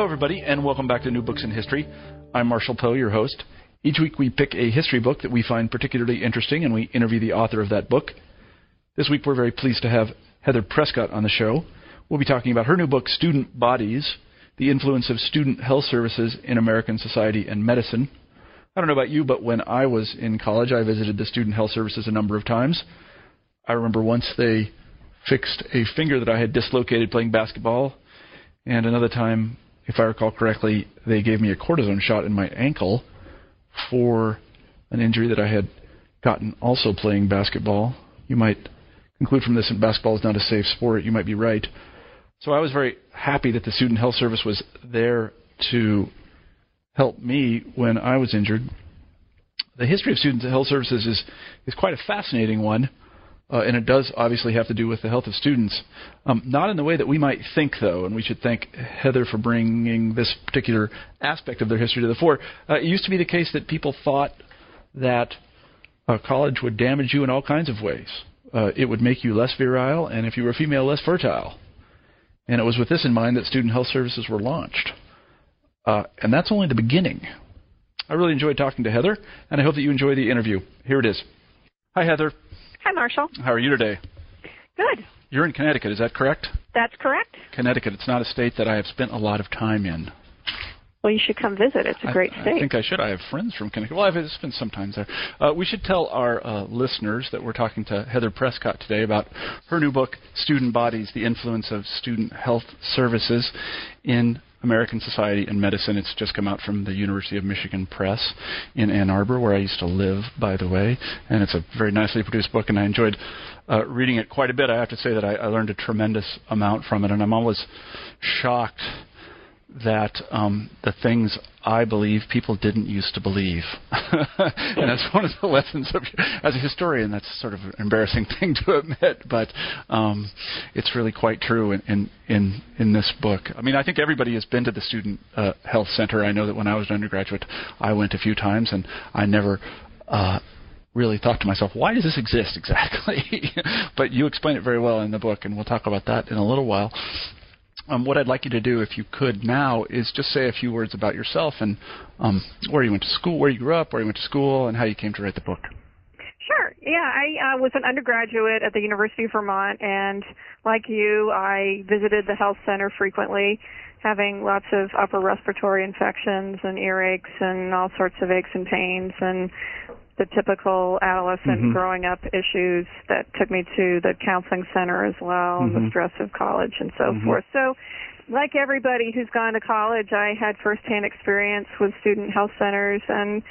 Hello, everybody, and welcome back to New Books in History. I'm Marshall Poe, your host. Each week we pick a history book that we find particularly interesting and we interview the author of that book. This week we're very pleased to have Heather Prescott on the show. We'll be talking about her new book, Student Bodies The Influence of Student Health Services in American Society and Medicine. I don't know about you, but when I was in college, I visited the Student Health Services a number of times. I remember once they fixed a finger that I had dislocated playing basketball, and another time, if I recall correctly, they gave me a cortisone shot in my ankle for an injury that I had gotten also playing basketball. You might conclude from this that basketball is not a safe sport. You might be right. So I was very happy that the Student Health Service was there to help me when I was injured. The history of Student Health Services is, is quite a fascinating one. Uh, and it does obviously have to do with the health of students. Um, not in the way that we might think, though, and we should thank Heather for bringing this particular aspect of their history to the fore. Uh, it used to be the case that people thought that uh, college would damage you in all kinds of ways. Uh, it would make you less virile, and if you were a female, less fertile. And it was with this in mind that student health services were launched. Uh, and that's only the beginning. I really enjoyed talking to Heather, and I hope that you enjoy the interview. Here it is. Hi, Heather. Hi, Marshall. How are you today? Good. You're in Connecticut, is that correct? That's correct. Connecticut. It's not a state that I have spent a lot of time in. Well, you should come visit. It's a great I, state. I think I should. I have friends from Connecticut. Well, I've spent some time there. Uh, we should tell our uh, listeners that we're talking to Heather Prescott today about her new book, Student Bodies The Influence of Student Health Services in American Society and Medicine. It's just come out from the University of Michigan Press in Ann Arbor, where I used to live, by the way. And it's a very nicely produced book, and I enjoyed uh, reading it quite a bit. I have to say that I, I learned a tremendous amount from it, and I'm always shocked that um, the things I believe people didn't used to believe, and that's one of the lessons of as a historian. That's sort of an embarrassing thing to admit, but um, it's really quite true in, in in in this book. I mean, I think everybody has been to the student uh, health center. I know that when I was an undergraduate, I went a few times, and I never. Uh, really thought to myself, why does this exist exactly? but you explain it very well in the book, and we'll talk about that in a little while um, what I'd like you to do, if you could now, is just say a few words about yourself and um, where you went to school, where you grew up, where you went to school, and how you came to write the book. Sure. Yeah, I uh, was an undergraduate at the University of Vermont, and like you, I visited the health center frequently, having lots of upper respiratory infections and earaches and all sorts of aches and pains, and the typical adolescent mm-hmm. growing up issues that took me to the counseling center as well mm-hmm. and the stress of college and so mm-hmm. forth. So like everybody who's gone to college, I had firsthand experience with student health centers and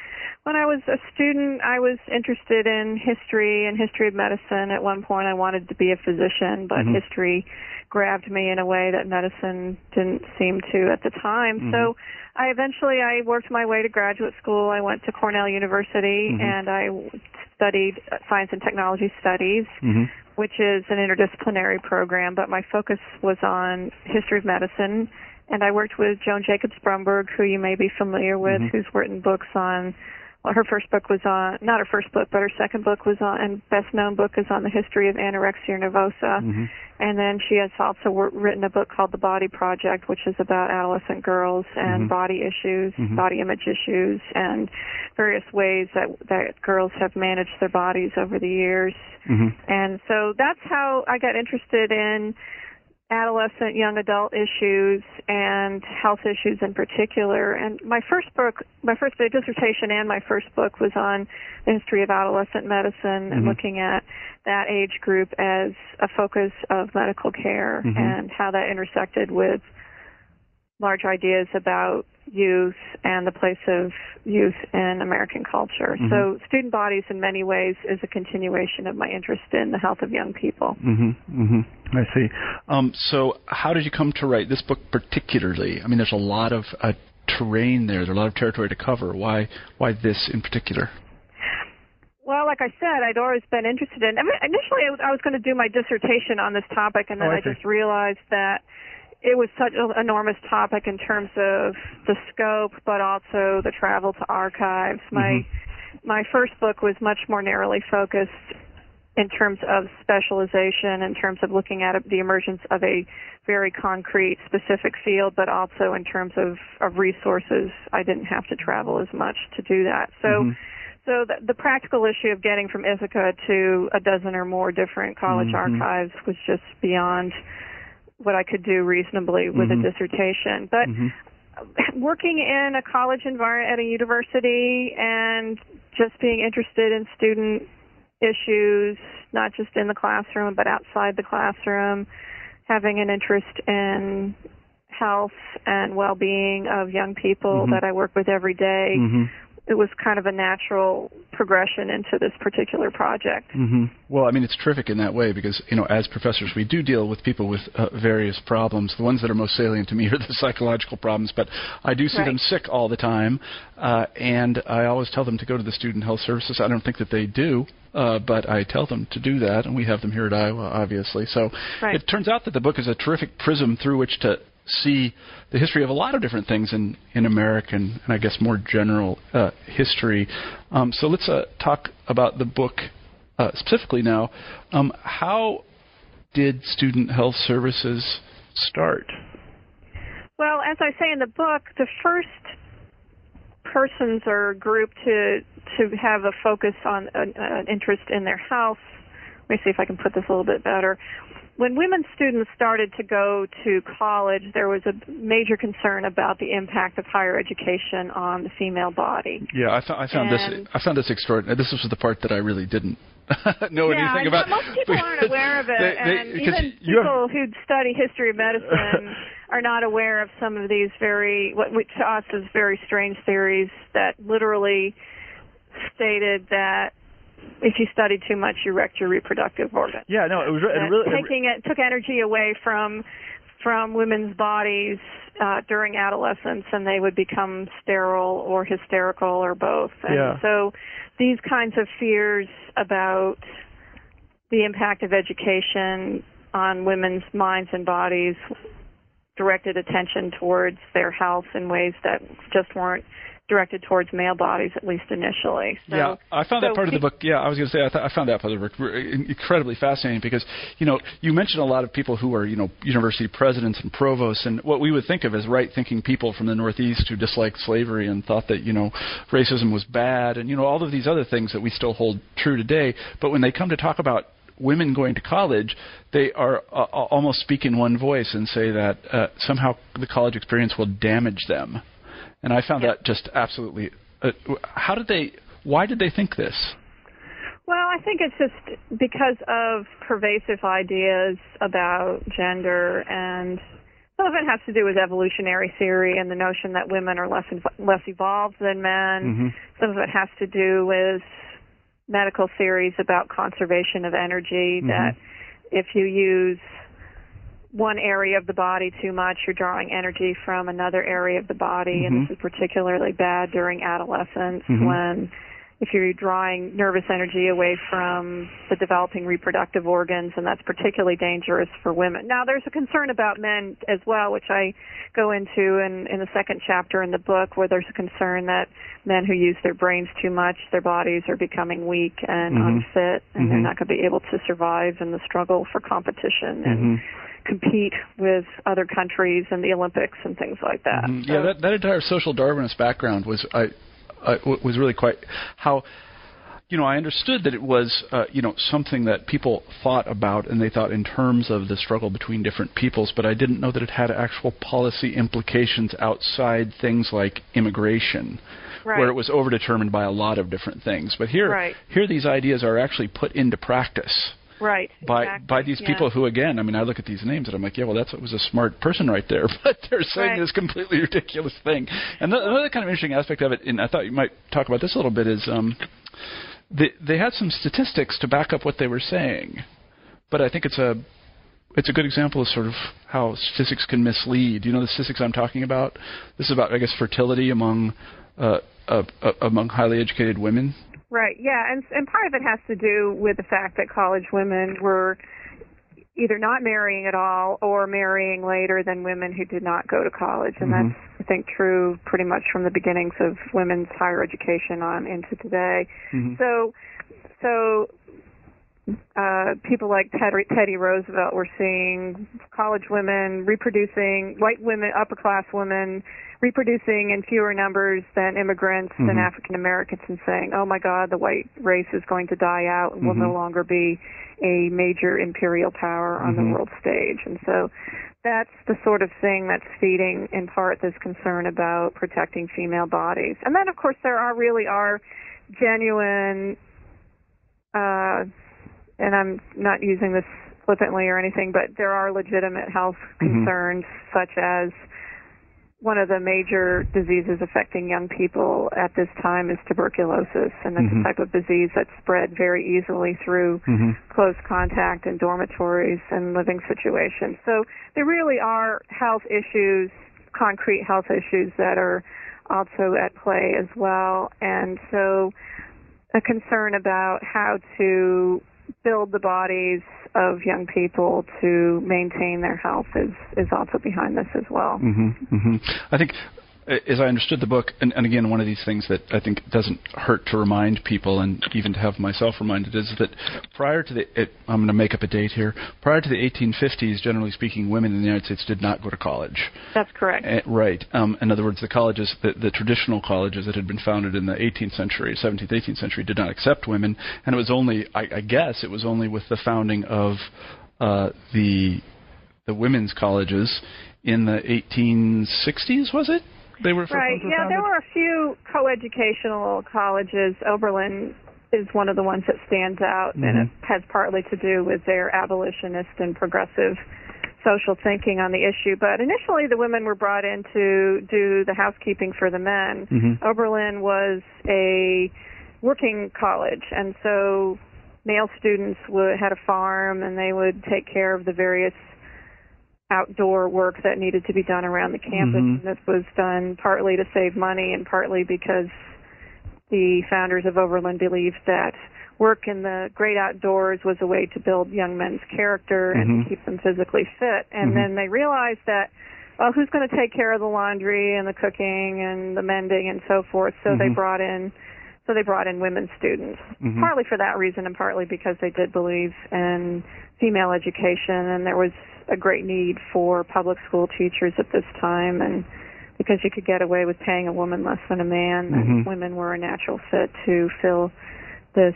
when I was a student, I was interested in history and history of medicine. At one point, I wanted to be a physician, but mm-hmm. history grabbed me in a way that medicine didn't seem to at the time. Mm-hmm. So I eventually I worked my way to graduate school. I went to Cornell University mm-hmm. and I studied science and technology studies, mm-hmm. which is an interdisciplinary program, but my focus was on history of medicine. And I worked with Joan Jacobs Brumberg, who you may be familiar with, mm-hmm. who's written books on well, her first book was on not her first book, but her second book was on, and best known book is on the history of anorexia nervosa. Mm-hmm. And then she has also written a book called The Body Project, which is about adolescent girls and mm-hmm. body issues, mm-hmm. body image issues, and various ways that that girls have managed their bodies over the years. Mm-hmm. And so that's how I got interested in adolescent young adult issues and health issues in particular and my first book my first dissertation and my first book was on the history of adolescent medicine mm-hmm. and looking at that age group as a focus of medical care mm-hmm. and how that intersected with large ideas about youth and the place of youth in American culture. Mm-hmm. So, student bodies, in many ways, is a continuation of my interest in the health of young people. Mm-hmm. Mm-hmm. I see. Um, so, how did you come to write this book particularly? I mean, there's a lot of uh, terrain there. There's a lot of territory to cover. Why? Why this in particular? Well, like I said, I'd always been interested in. I mean, initially, I was going to do my dissertation on this topic, and then oh, I, I just realized that it was such an enormous topic in terms of the scope, but also the travel to archives. My mm-hmm. my first book was much more narrowly focused in terms of specialization, in terms of looking at the emergence of a very concrete, specific field, but also in terms of, of resources. I didn't have to travel as much to do that. So, mm-hmm. so the, the, practical issue of getting from Ithaca to a dozen or more different college mm-hmm. archives was just beyond what I could do reasonably with mm-hmm. a dissertation. But mm-hmm. working in a college environment at a university and just being interested in student issues, not just in the classroom, but outside the classroom, having an interest in health and well-being of young people mm-hmm. that I work with every day mm-hmm it was kind of a natural progression into this particular project. Mm-hmm. Well, I mean, it's terrific in that way because, you know, as professors, we do deal with people with uh, various problems. The ones that are most salient to me are the psychological problems, but I do see right. them sick all the time, uh, and I always tell them to go to the student health services. I don't think that they do. Uh, but I tell them to do that, and we have them here at Iowa, obviously. So right. it turns out that the book is a terrific prism through which to see the history of a lot of different things in, in American and I guess more general uh, history. Um, so let's uh, talk about the book uh, specifically now. Um, how did Student Health Services start? Well, as I say in the book, the first persons or group to to have a focus on an, an interest in their health. Let me see if I can put this a little bit better when women students started to go to college, there was a major concern about the impact of higher education on the female body. Yeah, I, th- I found and this. I found this extraordinary. This was the part that I really didn't know yeah, anything about. most people aren't aware of it, they, they, and even people have... who study history of medicine are not aware of some of these very, what to us is very strange theories that literally stated that if you studied too much, you wrecked your reproductive organs. Yeah, no, it was it really taking it took energy away from from women's bodies uh, during adolescence, and they would become sterile or hysterical or both. And yeah. so, these kinds of fears about the impact of education on women's minds and bodies directed attention towards their health in ways that just weren't directed towards male bodies, at least initially. So, yeah, I found so that part of the book. Yeah, I was going to say I, th- I found that part of the book incredibly fascinating because you know you mentioned a lot of people who are you know university presidents and provosts and what we would think of as right-thinking people from the Northeast who disliked slavery and thought that you know racism was bad and you know all of these other things that we still hold true today. But when they come to talk about women going to college, they are uh, almost speak in one voice and say that uh, somehow the college experience will damage them and I found that just absolutely. Uh, how did they? Why did they think this? Well, I think it's just because of pervasive ideas about gender, and some of it has to do with evolutionary theory and the notion that women are less less evolved than men. Mm-hmm. Some of it has to do with medical theories about conservation of energy. Mm-hmm. That if you use one area of the body too much, you're drawing energy from another area of the body, mm-hmm. and this is particularly bad during adolescence mm-hmm. when if you're drawing nervous energy away from the developing reproductive organs, and that's particularly dangerous for women. Now, there's a concern about men as well, which I go into in, in the second chapter in the book, where there's a concern that men who use their brains too much, their bodies are becoming weak and mm-hmm. unfit, and mm-hmm. they're not going to be able to survive in the struggle for competition and mm-hmm compete with other countries and the Olympics and things like that. Mm-hmm. So, yeah, that, that entire social Darwinist background was I, I was really quite how you know, I understood that it was, uh, you know, something that people thought about and they thought in terms of the struggle between different peoples, but I didn't know that it had actual policy implications outside things like immigration, right. where it was overdetermined by a lot of different things. But here, right. here these ideas are actually put into practice right by exactly. by these yeah. people who again i mean i look at these names and i'm like yeah well that's what was a smart person right there but they're saying right. this completely ridiculous thing and the, another kind of interesting aspect of it and i thought you might talk about this a little bit is um they they had some statistics to back up what they were saying but i think it's a it's a good example of sort of how statistics can mislead. You know the statistics I'm talking about. This is about, I guess, fertility among uh, uh, uh, among highly educated women. Right. Yeah, and and part of it has to do with the fact that college women were either not marrying at all or marrying later than women who did not go to college, and mm-hmm. that's I think true pretty much from the beginnings of women's higher education on into today. Mm-hmm. So, so uh, people like Teddy, Teddy Roosevelt were seeing college women reproducing, white women, upper class women reproducing in fewer numbers than immigrants Mhm. and African Americans and saying, oh my God, the white race is going to die out and will Mhm. no longer be a major imperial power on Mhm. the world stage. And so that's the sort of thing that's feeding in part this concern about protecting female bodies. And then of course there are really are genuine uh and I'm not using this flippantly or anything, but there are legitimate health Mhm. concerns such as one of the major diseases affecting young people at this time is tuberculosis, and it's Mhm. a type of disease that's spread very easily through Mhm. close contact in dormitories and living situations. So there really are health issues, concrete health issues that are also at play as well. And so a concern about how to build the bodies of young people to maintain their health is, is also behind this as well. hmm hmm I think, as I understood the book, and, and again, one of these things that I think doesn't hurt to remind people, and even to have myself reminded, is that prior to the, it, I'm going to make up a date here. Prior to the 1850s, generally speaking, women in the United States did not go to college. That's correct. Uh, right. Um, in other words, the colleges, the, the traditional colleges that had been founded in the 18th century, 17th, 18th century, did not accept women, and it was only, I, I guess, it was only with the founding of uh, the the women's colleges in the 1860s, was it? They were Right. Yeah, there were a few coeducational colleges. Oberlin is one of the ones that stands out, and Mhm. it has partly to do with their abolitionist and progressive social thinking on the issue. But initially, the women were brought in to do the housekeeping for the men. Mhm. Oberlin was a working college, and so male students would, had a farm, and they would take care of the various outdoor work that needed to be done around the campus. Mhm. And this was done partly to save money and partly because the founders of Oberlin believed that work in the great outdoors was a way to build young men's character and Mhm. to keep them physically fit. And Mhm. then they realized that well, who's going to take care of the laundry and the cooking and the mending and so forth? So they Mhm. brought in so they brought in women students, Mhm. partly for that reason and partly because they did believe in female education and there was a great need for public school teachers at this time and because you could get away with paying a woman less than a man, and Mhm. women were a natural fit to fill this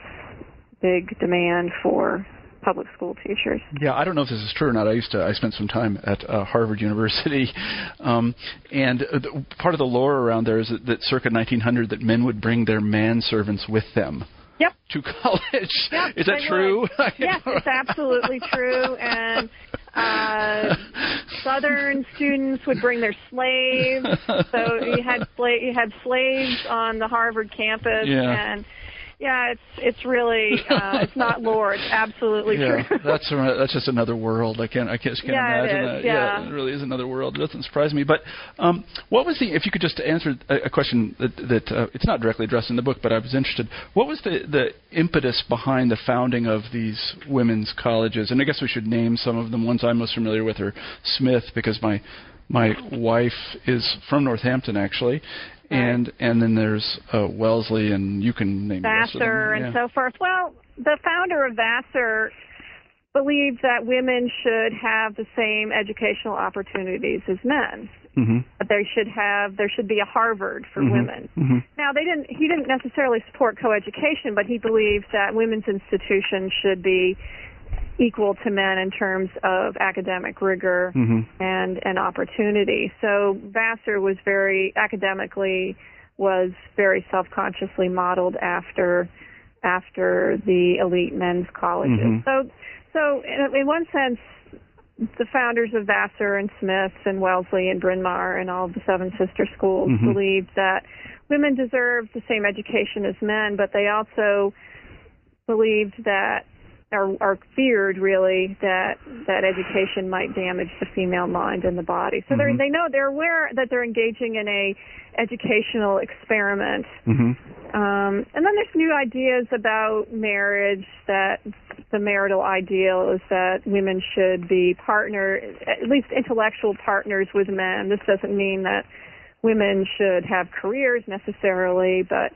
big demand for public school teachers. Yeah, I don't know if this is true or not. I used to. I spent some time at uh, Harvard University, um, and uh, the, part of the lore around there is that, that circa 1900 that men would bring their manservants with them Yep. to college. Yep, is that true? yes, it's absolutely true. And uh, Southern students would bring their slaves. So you had sla- you had slaves on the Harvard campus, Yeah. and yeah, it's it's really uh, it's not lore. It's absolutely yeah, true. that's a- that's just another world. I can't I can't, just can't Yeah, imagine that. yeah. it really is another world. It doesn't surprise me. But um, what was the? If you could just answer a, a question that that uh, it's not directly addressed in the book, but I was interested. What was the the impetus behind the founding of these women's colleges? And I guess we should name some of them. Ones I'm most familiar with are Smith, because my my wife is from Northampton actually. And and then there's uh, Wellesley, and you can name the rest of them. Vassar and so forth. Well, the founder of Vassar believed that women should have the same educational opportunities as men. Mhm. That they should have there should be a Harvard for Mhm. women. Mhm. Now they didn't he didn't necessarily support coeducation, but he believed that women's institutions should be equal to men in terms of academic rigor Mhm. and and opportunity. So Vassar was very academically was very self-consciously modeled after after the elite men's colleges. Mhm. So so in, in one sense the founders of Vassar and Smith and Wellesley and Bryn Mawr and all of the Seven Sister Schools Mhm. believed that women deserved the same education as men, but they also believed that or, or feared really that that education might damage the female mind and the body. So Mhm. they're, they know they're aware that they're engaging in a educational experiment. Mhm. Um, and then there's new ideas about marriage that the marital ideal is that women should be partner, at least intellectual partners with men. This doesn't mean that women should have careers necessarily, but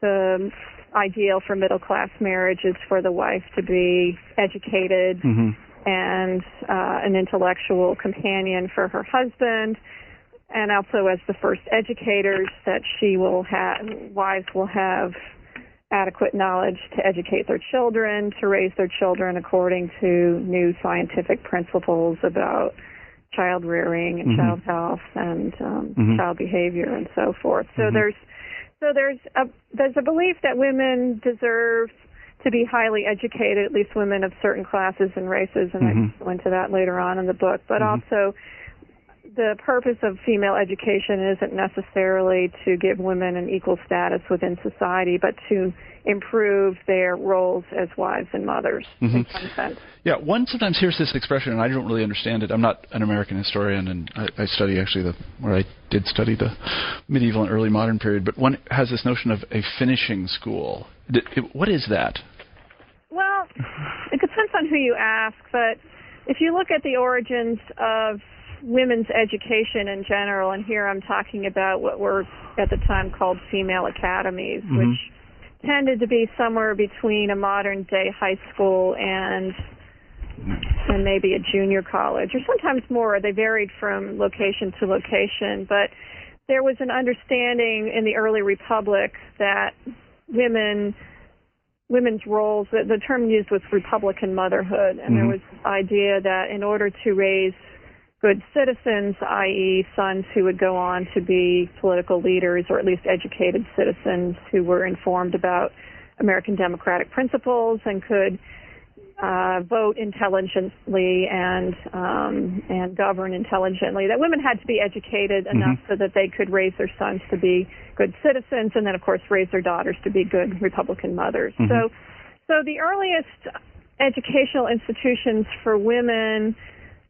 the ideal for middle class marriage is for the wife to be educated hmm and uh, an intellectual companion for her husband, and also as the first educators that she will have, wives will have adequate knowledge to educate their children, to raise their children according to new scientific principles about child rearing and Mhm. child health and um, Mhm. child behavior and so forth. So Mhm. there's so there's a there's a belief that women deserve to be highly educated, at least women of certain classes and races, and Mhm. I go into that later on in the book. But Mhm. also, the purpose of female education isn't necessarily to give women an equal status within society, but to improve their roles as wives and mothers in Mhm. some sense. Yeah, one sometimes hears this expression, and I don't really understand it. I'm not an American historian, and I, I study actually the, where I did study the medieval and early modern period. But one has this notion of a finishing school. What is that? Well, it depends on who you ask, but if you look at the origins of women's education in general, and here I'm talking about what were at the time called female academies, Mhm. which tended to be somewhere between a modern day high school and and maybe a junior college, or sometimes more. They varied from location to location, but there was an understanding in the early republic that women women's roles the, the term used was republican motherhood and there Mhm. was idea that in order to raise good citizens i.e. sons who would go on to be political leaders or at least educated citizens who were informed about american democratic principles and could uh, vote intelligently and um, and govern intelligently. That women had to be educated enough so that they could raise their sons to be good citizens, and then of course raise their daughters to be good Republican mothers. Mhm. So, so the earliest educational institutions for women.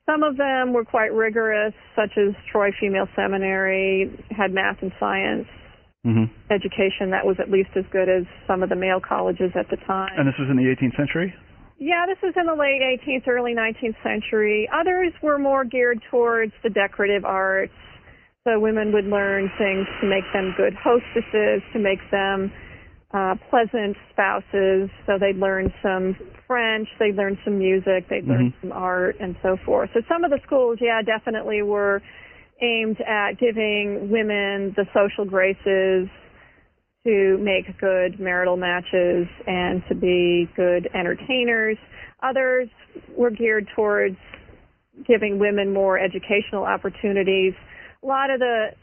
Some of them were quite rigorous, such as Troy Female Seminary had math and science hmm education that was at least as good as some of the male colleges at the time. And this was in the 18th century? Yeah, this was in the late 18th, early 19th century. Others were more geared towards the decorative arts. So women would learn things to make them good hostesses, to make them uh, pleasant spouses. So they'd learn some French, they'd learn some music, they'd learn Mhm. some art, and so forth. So some of the schools, yeah, definitely were aimed at giving women the social graces to make good marital matches and to be good entertainers. Others were geared towards giving women more educational opportunities. A lot of the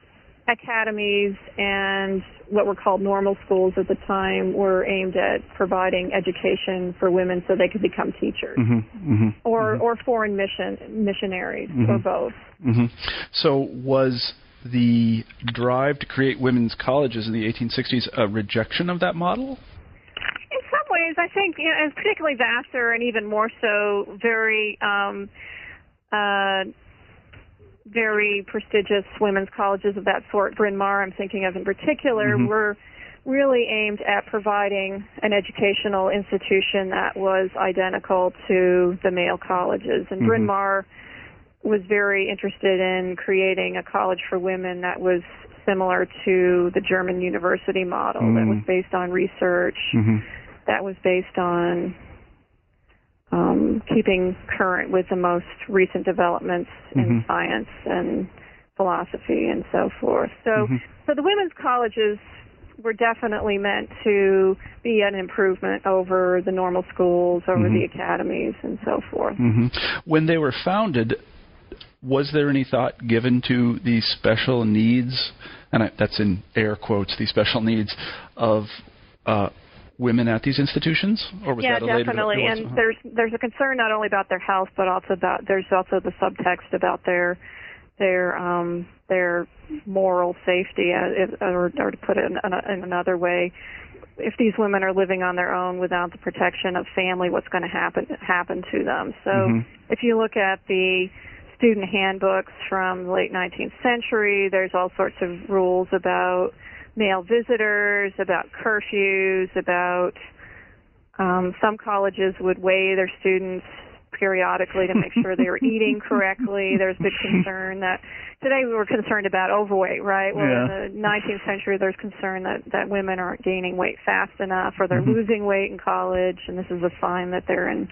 academies and what were called normal schools at the time were aimed at providing education for women so they could become teachers hmm hmm or or foreign mission missionaries or Mhm. both. hmm So was the drive to create women's colleges in the 1860s a rejection of that model? In some ways, I think, you know, and particularly Vassar, and even more so, very, um, uh, very prestigious women's colleges of that sort. Bryn Mawr, I'm thinking of in particular, Mhm. were really aimed at providing an educational institution that was identical to the male colleges. And Bryn Mhm. Mawr was very interested in creating a college for women that was similar to the German university model that was Mm. based on research, that was based on um, keeping current with the most recent developments in Mhm. science and philosophy and so forth. So, Mhm. so the women's colleges were definitely meant to be an improvement over the normal schools, over Mhm. the academies, and so forth. hmm When they were founded, was there any thought given to the special needs, and I, that's in air quotes, the special needs of uh, women at these institutions, or was yeah, that a later? definitely. it was- And there's there's a concern not only about their health, but also about there's also the subtext about their their um their moral safety, uh, or, or to put it in, in another way, if these women are living on their own without the protection of family, what's going to happen happen to them? So Mhm. if you look at the student handbooks from the late 19th century, there's all sorts of rules about male visitors, about curfews, about um, some colleges would weigh their students periodically to make sure they were eating correctly. There's big concern that today we were concerned about overweight, right? Well, Yeah. in the 19th century, there's concern that that women aren't gaining weight fast enough, or they're Mhm. losing weight in college, and this is a sign that they're in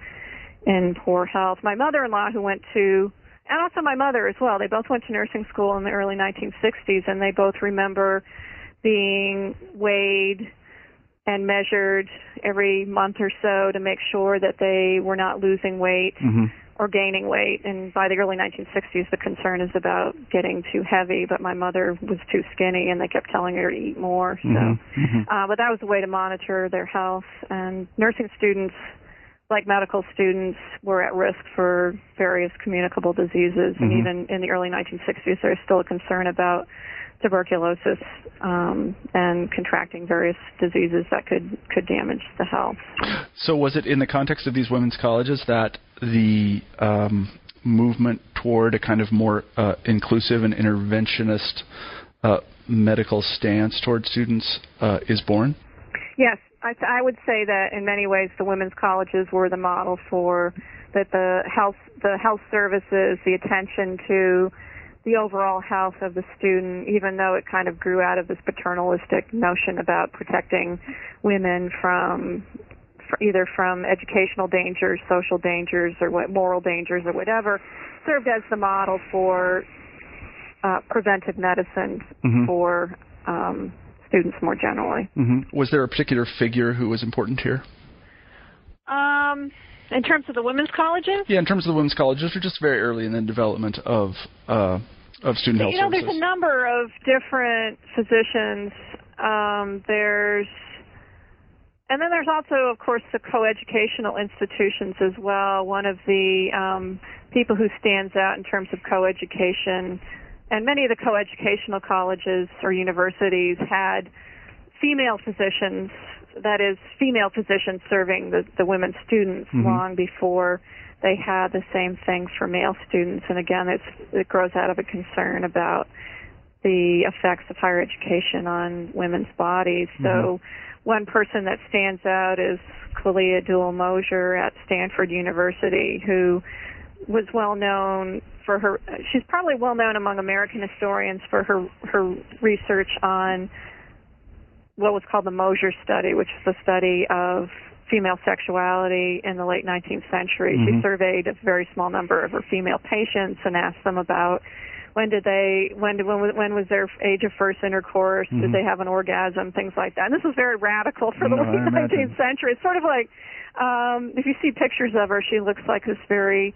in poor health. My mother-in-law, who went to and also my mother as well. They both went to nursing school in the early 1960s, and they both remember being weighed and measured every month or so to make sure that they were not losing weight hmm or gaining weight. And by the early 1960s, the concern is about getting too heavy. But my mother was too skinny, and they kept telling her to eat more. So, hmm hmm uh, but that was a way to monitor their health. And nursing students, like medical students, were at risk for various communicable diseases. And Mhm. even in the early 1960s, there's still a concern about tuberculosis um, and contracting various diseases that could could damage the health. So, was it in the context of these women's colleges that the um, movement toward a kind of more uh, inclusive and interventionist uh, medical stance toward students uh, is born? Yes, I, I would say that in many ways the women's colleges were the model for that the health the health services, the attention to the overall health of the student, even though it kind of grew out of this paternalistic notion about protecting women from either from educational dangers, social dangers, or what moral dangers, or whatever, served as the model for uh, preventive medicine Mhm. for um, students more generally. hmm Was there a particular figure who was important here? Um, in terms of the women's colleges, Yeah, in terms of the women's colleges, or just very early in the development of uh, of student health you know, services. there's a number of different physicians. Um, there's, and then there's also, of course, the coeducational institutions as well. One of the um, people who stands out in terms of coeducation, and many of the coeducational colleges or universities had female physicians. That is, female physicians serving the, the women students Mhm. long before they had the same thing for male students. And again, it's, it grows out of a concern about the effects of higher education on women's bodies. So, one person that stands out is Clelia Duel Mosher at Stanford University, who was well known for her. She's probably well known among American historians for her her research on what was called the Mosher study, which is the study of female sexuality in the late 19th century. Mhm. She surveyed a very small number of her female patients and asked them about when did they when did when was, when was their age of first intercourse? Mhm. Did they have an orgasm? Things like that. And this was very radical for the No, late 19th century. It's sort of like um, if you see pictures of her, she looks like this very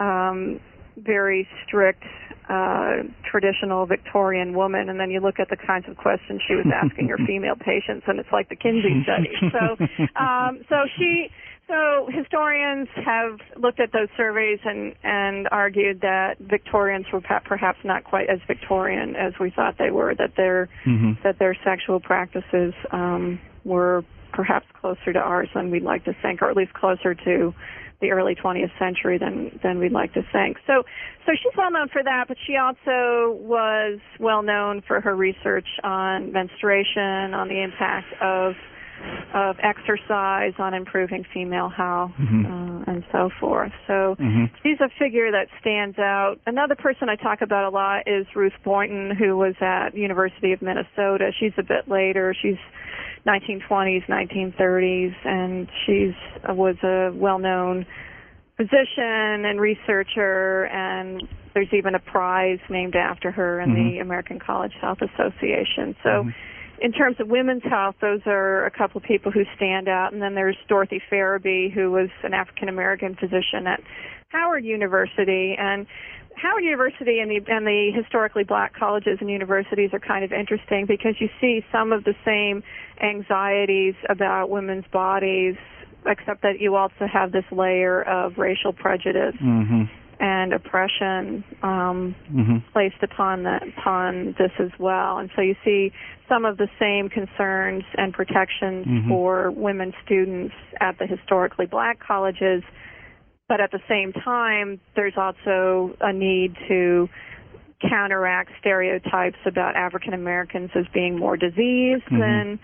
um, very strict uh, traditional Victorian woman, and then you look at the kinds of questions she was asking her female patients, and it's like the Kinsey study. So, um, so she, so historians have looked at those surveys and and argued that Victorians were perhaps not quite as Victorian as we thought they were. That their Mhm. that their sexual practices um, were perhaps closer to ours than we'd like to think, or at least closer to the early 20th century than than we'd like to think. So, so she's well known for that, but she also was well known for her research on menstruation, on the impact of of exercise on improving female health, Mhm. uh, and so forth. So Mhm. she's a figure that stands out. Another person I talk about a lot is Ruth Boynton, who was at University of Minnesota. She's a bit later. She's 1920s, 1930s, and she's was a well-known physician and researcher, and there's even a prize named after her in the American College Health Association. So. Mhm. In terms of women's health, those are a couple of people who stand out. And then there's Dorothy Ferebee, who was an African American physician at Howard University. And Howard University and the, and the historically black colleges and universities are kind of interesting because you see some of the same anxieties about women's bodies, except that you also have this layer of racial prejudice Mhm. and oppression um, Mhm. placed upon the, upon this as well. And so you see some of the same concerns and protections Mhm. for women students at the historically black colleges, but at the same time, there's also a need to counteract stereotypes about African Americans as being more diseased mm-hmm. than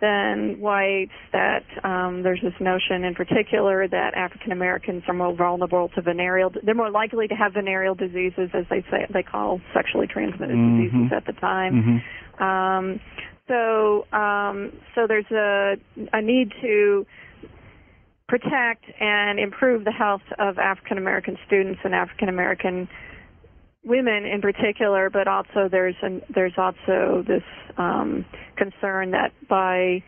than whites. That um, there's this notion in particular that African Americans are more vulnerable to venereal. They're more likely to have venereal diseases, as they say they call sexually transmitted mm-hmm. diseases at the time. Mm-hmm. Um, so um, so there's a a need to protect and improve the health of African American students and African American women in particular, but also there's an, there's also this um, concern that by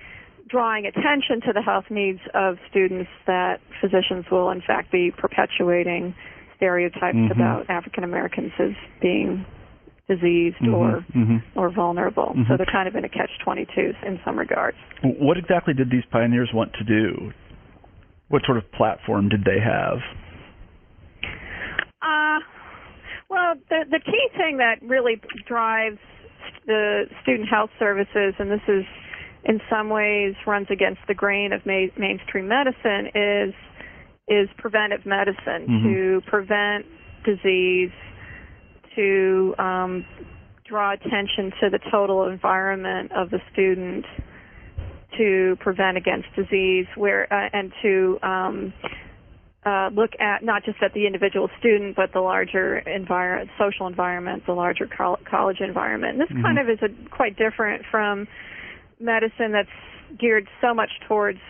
drawing attention to the health needs of students, that physicians will in fact be perpetuating stereotypes mm-hmm. about African Americans as being diseased mm-hmm. or mm-hmm. or vulnerable. So mm-hmm. they're kind of in a catch 22 in some regards. What exactly did these pioneers want to do? What sort of platform did they have? Uh, well, the the key thing that really drives the student health services, and this is in some ways runs against the grain of ma- mainstream medicine, is is preventive medicine mm-hmm. to prevent disease, to um, draw attention to the total environment of the student, to prevent against disease, where uh, and to um, uh, look at not just at the individual student, but the larger environment, social environment, the larger col- college environment. And this mm-hmm. kind of is a, quite different from medicine that's geared so much towards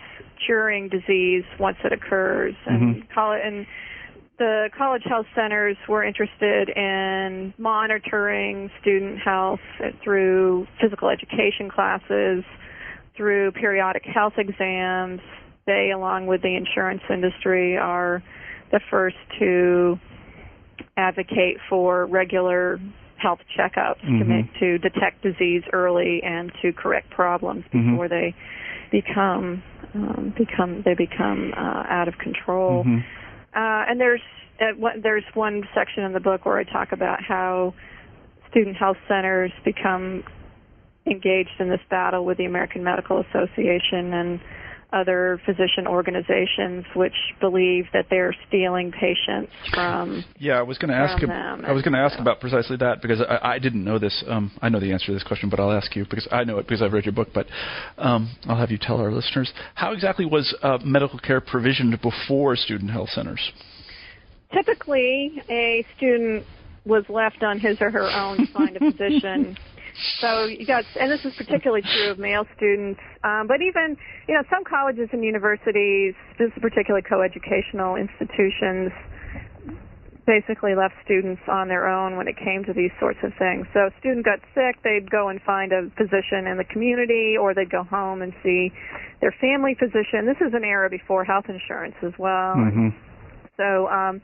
curing disease once it occurs. And, mm-hmm. college, and the college health centers were interested in monitoring student health through physical education classes, through periodic health exams, they, along with the insurance industry, are the first to advocate for regular health checkups mm-hmm. to make to detect disease early and to correct problems mm-hmm. before they become um, become they become uh, out of control. Mm-hmm. Uh, and there's uh, one, there's one section in the book where I talk about how student health centers become engaged in this battle with the American Medical Association and other physician organizations which believe that they're stealing patients from yeah i was going to ask them i was going to ask about precisely that because I, I didn't know this um, i know the answer to this question but i'll ask you because i know it because i've read your book but um, i'll have you tell our listeners. How exactly was uh, medical care provisioned before student health centers? Typically a student was left on his or her own to find a physician so you got, and this is particularly true of male students, um, but even, you know, some colleges and universities, this is particularly coeducational institutions, basically left students on their own when it came to these sorts of things. So a student got sick, they'd go and find a physician in the community, or they'd go home and see their family physician. This is an era before health insurance as well. Mm-hmm. So, um,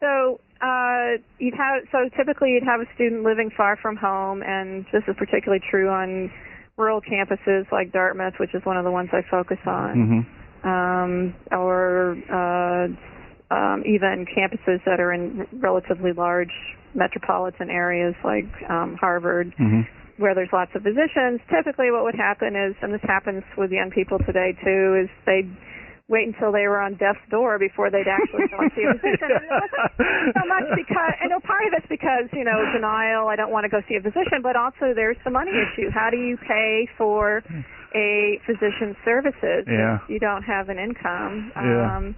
so uh, you'd have so typically you'd have a student living far from home, and this is particularly true on rural campuses like Dartmouth, which is one of the ones I focus on, mm-hmm. um, or uh, um, even campuses that are in relatively large metropolitan areas like um, Harvard. Mm-hmm. Where there's lots of physicians, typically what would happen is, and this happens with young people today too, is they'd wait until they were on death's door before they'd actually go and see a physician. so much because, I know part of it's because, you know, denial, I don't want to go see a physician, but also there's the money issue. How do you pay for a physician's services yeah. if you don't have an income? Yeah. Um,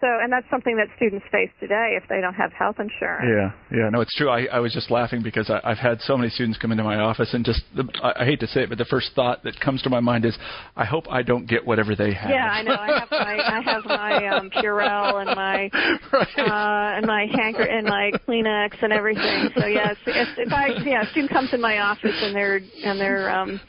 so, and that's something that students face today if they don't have health insurance. Yeah, yeah, no, it's true. I, I was just laughing because I, I've had so many students come into my office, and just the, I, I hate to say it, but the first thought that comes to my mind is, I hope I don't get whatever they have. Yeah, I know. I have my I have my um, Purell and my right. uh, and my hanker and my Kleenex and everything. So yes, if, if I yeah, a student comes in my office and they're and they're um,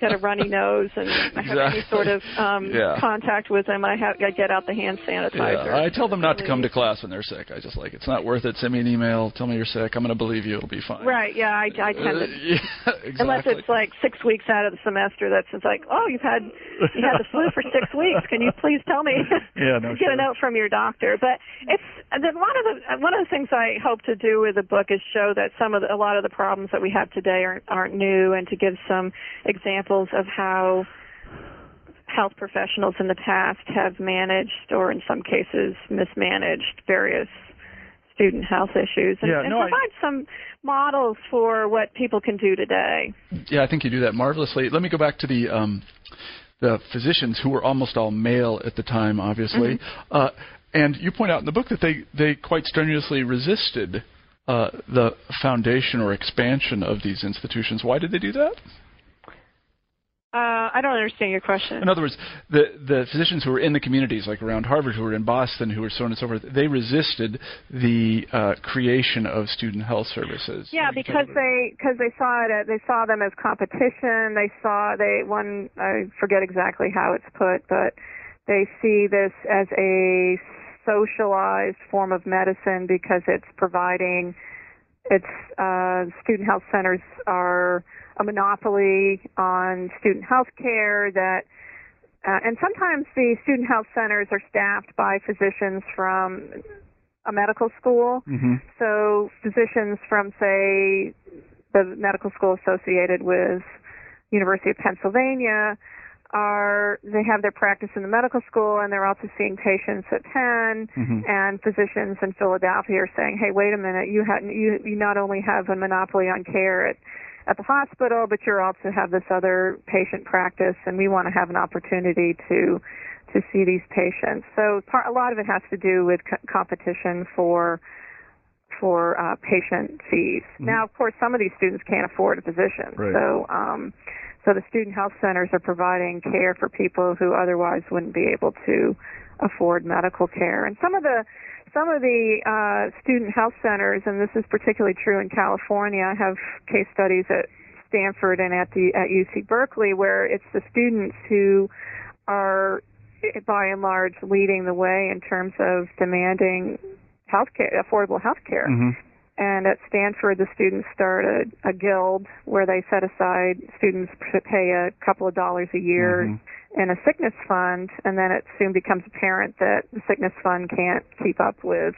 got a runny nose and I have exactly. any sort of um, yeah. contact with them, I have I get out the hand sanitizer. Yeah. I tell them not to come to class when they're sick. I just like it's not worth it. Send me an email. Tell me you're sick. I'm going to believe you. It'll be fine. Right. Yeah. I, I tend to. Uh, yeah, exactly. Unless it's like six weeks out of the semester, that's just like, oh, you've had you had the flu for six weeks. Can you please tell me? Yeah. No. Get sure. a note from your doctor. But it's a lot of the one of the things I hope to do with the book is show that some of the, a lot of the problems that we have today aren't aren't new, and to give some examples of how health professionals in the past have managed, or in some cases mismanaged, various student health issues and, Yeah, and no, I- provide some models for what people can do today. Yeah, I think you do that marvelously. Let me go back to the um, the physicians who were almost all male at the time, obviously, uh, and you point out in the book that they they quite strenuously resisted uh, the foundation or expansion of these institutions. Why did they do that? Uh, I don't understand your question. In other words, the the physicians who were in the communities, like around Harvard, who were in Boston, who were so on and so forth, they resisted the uh, creation of student health services. Yeah, because they because they saw it as- they saw them as competition. They saw they one I forget exactly how it's put, but they see this as a socialized form of medicine because it's providing it's uh, student health centers are a monopoly on student health care that uh, and sometimes the student health centers are staffed by physicians from a medical school. Hmm so physicians from, say, the medical school associated with University of Pennsylvania are they have their practice in the medical school and they're also seeing patients at Penn. Hmm and physicians in Philadelphia are saying, "Hey, wait a minute, you ha- you you not only have a monopoly on care at at the hospital, but you also have this other patient practice, and we want to have an opportunity to to see these patients." So part, a lot of it has to do with co- competition for for uh, patient fees. Mhm. Now, of course, some of these students can't afford a physician, Right. so um, so the student health centers are providing care for people who otherwise wouldn't be able to afford medical care. And some of the some of the uh, student health centers, and this is particularly true in California, I have case studies at Stanford and at the at UC Berkeley where it's the students who are by and large leading the way in terms of demanding healthcare, affordable health care. hmm And at Stanford, the students started a guild where they set aside students to pay a couple of dollars a year Mhm. In a sickness fund, and then it soon becomes apparent that the sickness fund can't keep up with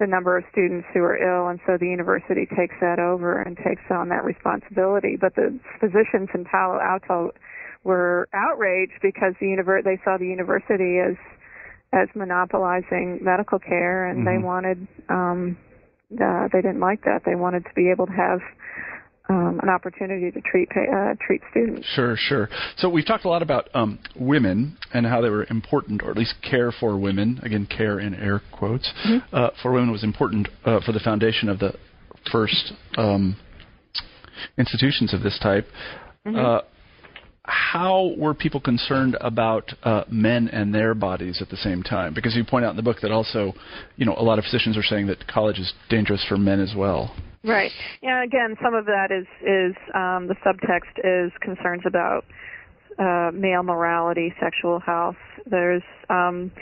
the number of students who are ill, and so the university takes that over and takes on that responsibility. But the physicians in Palo Alto were outraged because the univer- they saw the university as as monopolizing medical care, and they Mhm. wanted um, uh, they didn't like that. They wanted to be able to have um, an opportunity to treat uh, treat students. Sure, sure. So we've talked a lot about um, women and how they were important, or at least care for women. Again, care in air quotes Mm-hmm. uh, for women was important uh, for the foundation of the first um, institutions of this type. Mm-hmm. How were people concerned about uh, men and their bodies at the same time? Because you point out in the book that also, you know, a lot of physicians are saying that college is dangerous for men as well. Right. Yeah. Again, some of that is is um, the subtext is concerns about uh, male morality, sexual health. There's um,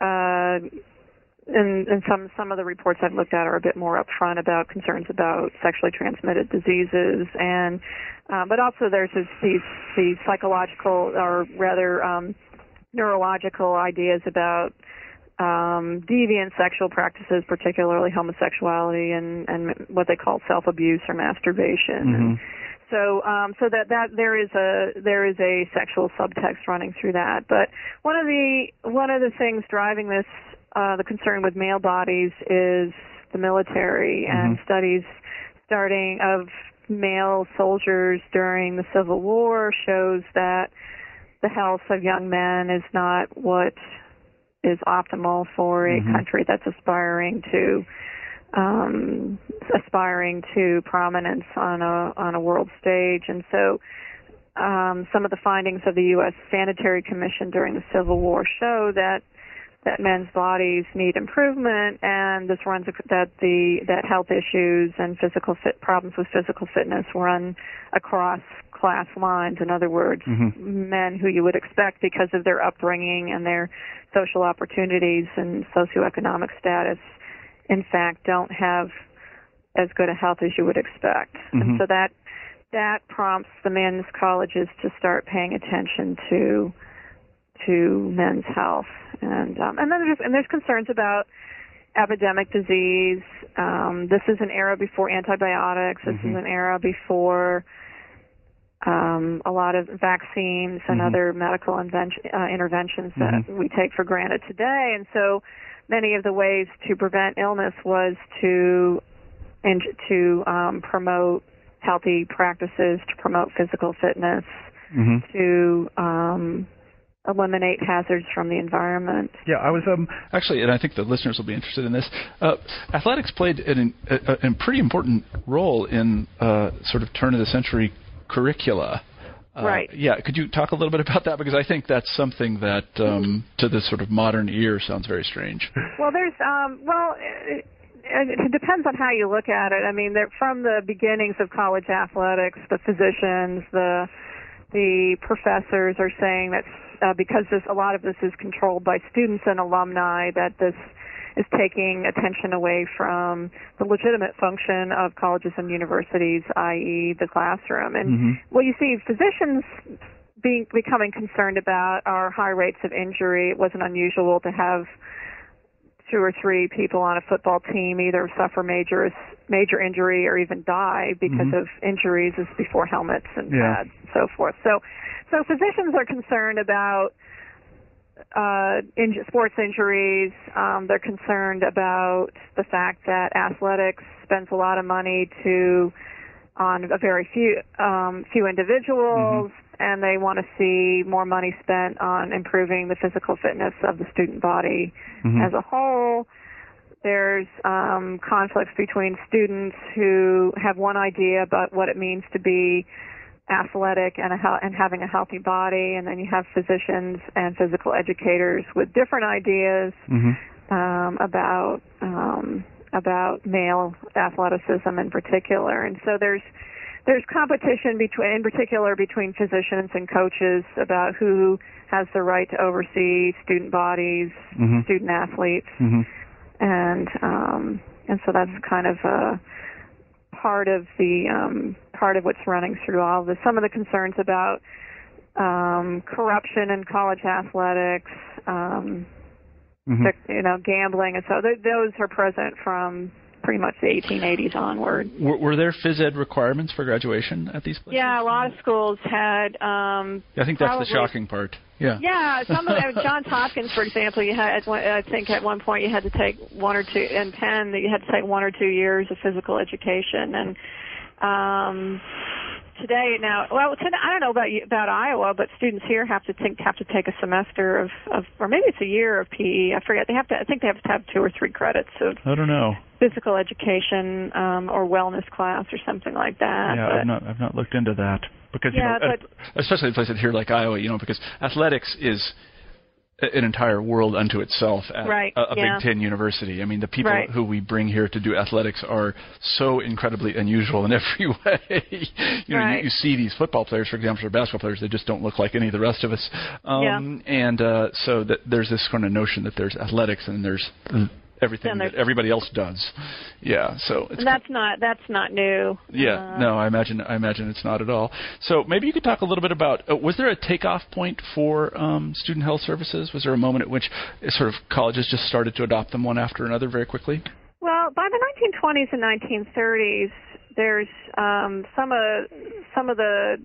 uh, and, and some some of the reports I've looked at are a bit more upfront about concerns about sexually transmitted diseases, and uh, but also there's this, these these psychological or rather um, neurological ideas about um, deviant sexual practices, particularly homosexuality and, and what they call self-abuse or masturbation. And so, um, so that that there is a there is a sexual subtext running through that. But one of the one of the things driving this uh, the concern with male bodies is the military and studies starting of male soldiers during the Civil War shows that the health of young men is not what is optimal for a Mhm. country that's aspiring to um, aspiring to prominence on a on a world stage, and so um, some of the findings of the U.S. Sanitary Commission during the Civil War show that that men's bodies need improvement, and this runs that the that health issues and physical fit problems with physical fitness run across class lines. In other words, Mhm. men who you would expect because of their upbringing and their social opportunities and socioeconomic status, in fact, don't have as good a health as you would expect. Mhm. And so that that prompts the men's colleges to start paying attention to to men's health, and um, and then there's and there's concerns about epidemic disease. Um, this is an era before antibiotics. This Mhm. is an era before um, a lot of vaccines and Mhm. other medical invention, uh, interventions that we take for granted today. And so many of the ways to prevent illness was to and to um, promote healthy practices, to promote physical fitness, hmm to um, eliminate hazards from the environment. Yeah, I was um, actually, and I think the listeners will be interested in this. Uh, athletics played an, a, a, a pretty important role in uh, sort of turn of the century curricula. Uh, Right. Yeah. Could you talk a little bit about that because I think that's something that um, to the sort of modern ear sounds very strange. Well, there's um, well, it, it depends on how you look at it. I mean, from the beginnings of college athletics, the physicians, the the professors are saying that uh, because this, a lot of this is controlled by students and alumni, that this is taking attention away from the legitimate function of colleges and universities, i.e., the classroom. And Mhm. what you see physicians being becoming concerned about are high rates of injury. It wasn't unusual to have two or three people on a football team either suffer major major injury or even die because Mhm. of injuries as before helmets and Yeah. pads and so forth. So so physicians are concerned about uh, inj- sports injuries. Um, they're concerned about the fact that athletics spends a lot of money to on a very few um, few individuals, and they want to see more money spent on improving the physical fitness of the student body Mhm. as a whole. There's um, conflicts between students who have one idea about what it means to be athletic and a and having a healthy body, and then you have physicians and physical educators with different ideas Mhm. um, about um, about male athleticism in particular, and so there's there's competition between, in particular, between physicians and coaches about who has the right to oversee student bodies, Mhm. student athletes, Mhm. and um, and so that's kind of a part of the um, part of what's running through all of this. Some of the concerns about um, corruption in college athletics, um, Mhm. the, you know, gambling, and so th- those are present from pretty much the 1880s onward. Were, were there phys ed requirements for graduation at these places? Yeah, a lot of schools had. Um, I think that's the shocking part. Yeah. Yeah, some of them, Johns Hopkins, for example, you had I think at one point you had to take one or two in Penn that you had to take one or two years of physical education, and um, today now, well, today, I don't know about you, about Iowa, but students here have to think have to take a semester of, of, or maybe it's a year of PE. I forget. They have to. I think they have to have two or three credits of I don't know. physical education um, or wellness class or something like that. Yeah, but, I've not I've not looked into that because Yeah, you know, but- especially in places here like Iowa, you know, because athletics is an entire world unto itself at Right, a, a yeah. Big Ten university. I mean, the people Right. who we bring here to do athletics are so incredibly unusual in every way. you know, Right. you, you see these football players, for example, or basketball players, they just don't look like any of the rest of us. Um, And uh, so that there's this kind of notion that there's athletics and there's everything that everybody else does. Yeah, so it's that's not that's not new. yeah, Uh, no, I imagine I imagine it's not at all. So maybe you could talk a little bit about uh, was there a takeoff point for um, student health services? Was there a moment at which uh, sort of colleges just started to adopt them one after another very quickly? Well, by the 1920s and 1930s, there's um, some of some of the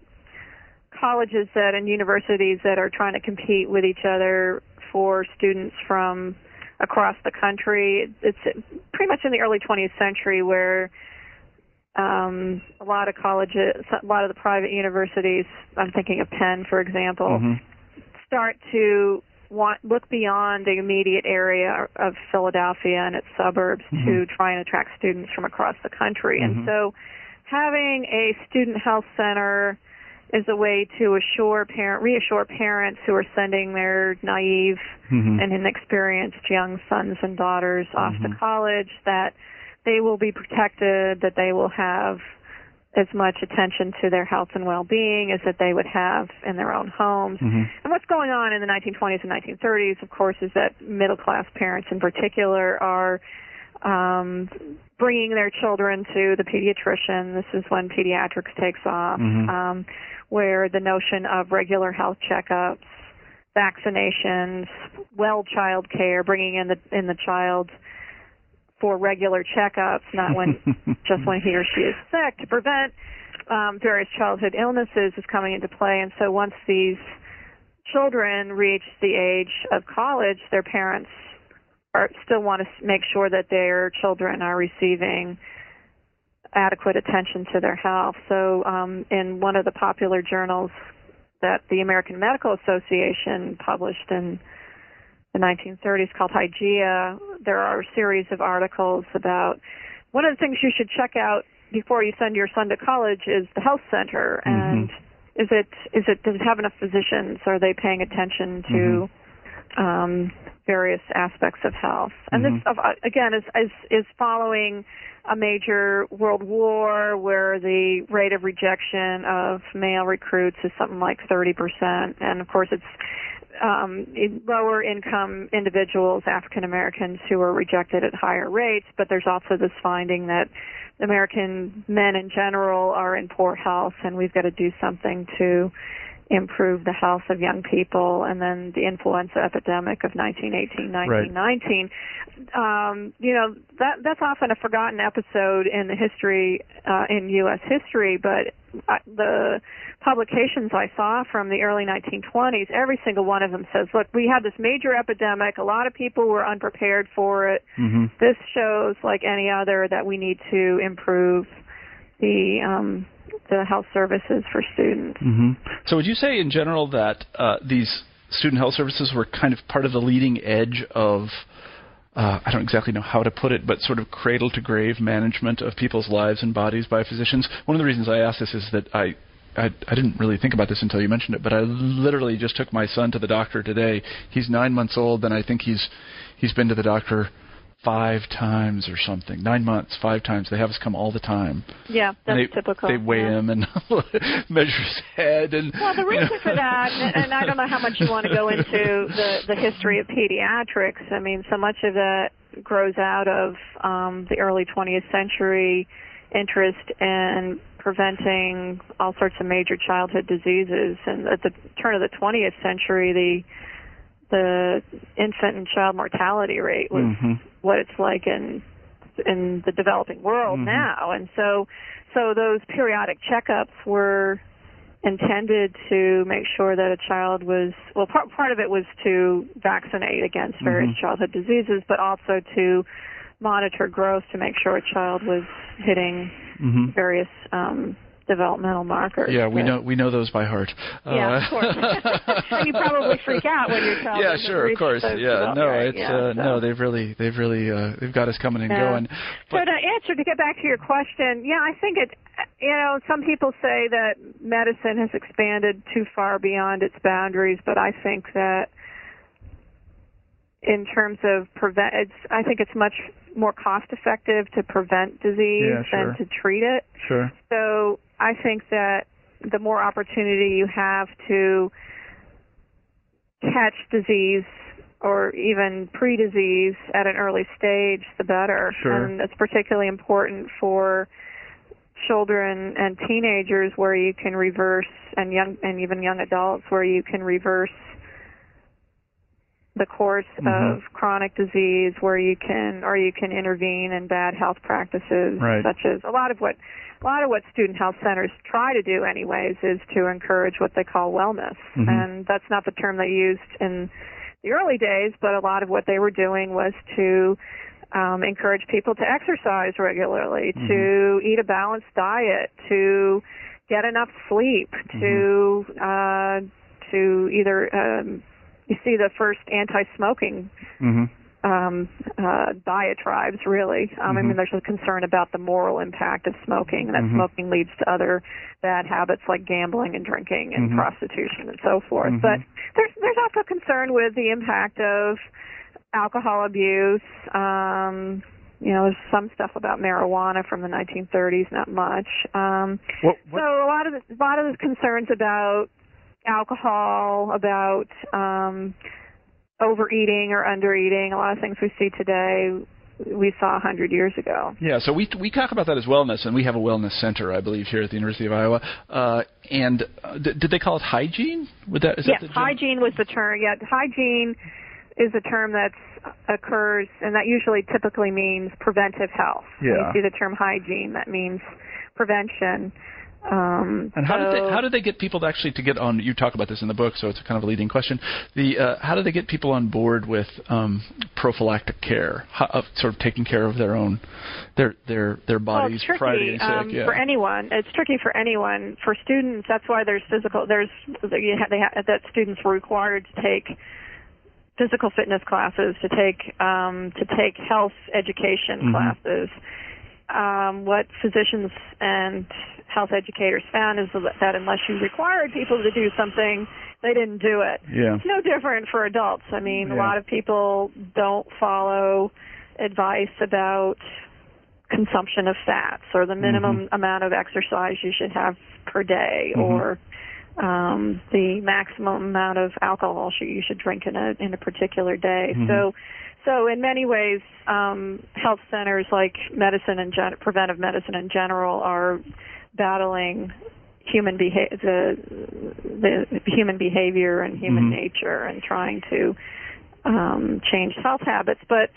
colleges that and universities that are trying to compete with each other for students from across the country. It's pretty much in the early 20th century where um, a lot of colleges, a lot of the private universities, I'm thinking of Penn, for example, Mhm. start to want look beyond the immediate area of Philadelphia and its suburbs to Mhm. try and attract students from across the country. Mhm. And so having a student health center is a way to assure parent reassure parents who are sending their naive Mhm. and inexperienced young sons and daughters off to Mhm. college that they will be protected, that they will have as much attention to their health and well-being as that they would have in their own homes. Mhm. And what's going on in the 1920s and 1930s, of course, is that middle-class parents in particular are um, bringing their children to the pediatrician. This is when pediatrics takes off, Mhm. um, where the notion of regular health checkups, vaccinations, well child care, bringing in the in the child for regular checkups, not when just when he or she is sick, to prevent um, various childhood illnesses is coming into play. And so once these children reach the age of college, their parents are still want to make sure that their children are receiving adequate attention to their health. So, um, in one of the popular journals that the American Medical Association published in the 1930s called Hygeia, there are a series of articles about one of the things you should check out before you send your son to college is the health center Mm-hmm. and is it is it does it have enough physicians are they paying attention to um, various aspects of health. And this uh, again is, is is following a major world war where the rate of rejection of male recruits is something like 30% and of course it's um, in lower income individuals, African Americans, who are rejected at higher rates, but there's also this finding that American men in general are in poor health, and we've got to do something to improve the health of young people. And then the influenza epidemic of 1918, 1919. Um, you know that that's often a forgotten episode in the history uh, in U.S. history, but uh, the publications I saw from the early 1920s, every single one of them says, look, we had this major epidemic. A lot of people were unprepared for it. Mm-hmm. This shows, like any other, that we need to improve the um, the health services for students. hmm So would you say in general that uh, these student health services were kind of part of the leading edge of uh, I don't exactly know how to put it, but sort of cradle to grave management of people's lives and bodies by physicians. One of the reasons I ask this is that I, I I didn't really think about this until you mentioned it, but I literally just took my son to the doctor today. He's nine months old, and I think he's he's been to the doctor five times or something. Nine months, five times. They have us come all the time. Yeah, that's they, typical. They weigh yeah. him and measure his head and. Well, the you reason know. for that, and, and I don't know how much you want to go into the the history of pediatrics. I mean, so much of that grows out of um, the early 20th century interest in preventing all sorts of major childhood diseases, and at the turn of the 20th century, the the infant and child mortality rate was Mhm. what it's like in in the developing world Mhm. now and so so those periodic checkups were intended to make sure that a child was well part part of it was to vaccinate against various Mhm. childhood diseases but also to monitor growth to make sure a child was hitting Mhm. various um developmental markers Yeah, we that- know we know those by heart. yeah, Uh, of course. and you probably freak out when your child Yeah, sure, of course. Yeah, no, right, it's yeah, uh, so. no, they've really they've really uh, they've got us coming and Yeah. going. So But to answer to get back to your question, yeah, I think it. You know, some people say that medicine has expanded too far beyond its boundaries, but I think that in terms of prevent, it's. I think it's much more cost effective to prevent disease Yeah, sure. than to treat it. sure. So I think that the more opportunity you have to catch disease or even pre-disease at an early stage, the better. Sure. And it's particularly important for children and teenagers where you can reverse and young and even young adults where you can reverse the course Mhm. of chronic disease where you can or you can intervene in bad health practices Right. such as a lot of what a lot of what student health centers try to do anyways is to encourage what they call wellness. Mhm. and that's not the term they used in the early days but a lot of what they were doing was to um, encourage people to exercise regularly to eat a balanced diet to get enough sleep to uh, to either um, you see the first anti-smoking hmm um, uh, diatribes, really. Um, I Mhm. mean, there's a concern about the moral impact of smoking, and that Mhm. smoking leads to other bad habits like gambling and drinking and Mhm. prostitution and so forth. Mhm. But there's there's also concern with the impact of alcohol abuse. Um, you know, there's some stuff about marijuana from the 1930s, not much. Um, What, what, so a lot of the, a lot of the concerns about alcohol, about um, overeating or undereating, a lot of things we see today, we saw a hundred years ago. yeah, so we we talk about that as wellness, and we have a wellness center, I believe, here at the University of Iowa. Uh, and uh, d- did they call it hygiene? Would that is yes, that the hygiene was the term. Yeah, hygiene is a term that occurs, and that usually typically means preventive health. When Yeah. you see the term hygiene, that means prevention. Um, and how so, did they how did they get people to actually to get on? You talk about this in the book, so it's kind of a leading question. The uh, how do they get people on board with um, prophylactic care, how, uh, sort of taking care of their own their their their bodies well, prior to getting sick? um, yeah. For anyone, it's tricky for anyone. For students, that's why there's physical. There's you have, they have, that students were required to take physical fitness classes, to take um, to take health education Mhm. classes. Um, what physicians and health educators found is that unless you required people to do something, they didn't do it. yeah. It's no different for adults. I mean, a lot of people don't follow advice about consumption of fats or the minimum amount of exercise you should have per day Mhm. or um, the maximum amount of alcohol you should drink in a in a particular day. Mhm. So, so in many ways, um, health centers like medicine and gen- preventive medicine in general are battling human beha- the the human behavior and human Mhm. nature and trying to um, change health habits. But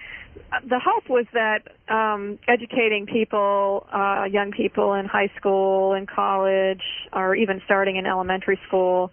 the hope was that um, educating people, uh, young people in high school, in college, or even starting in elementary school,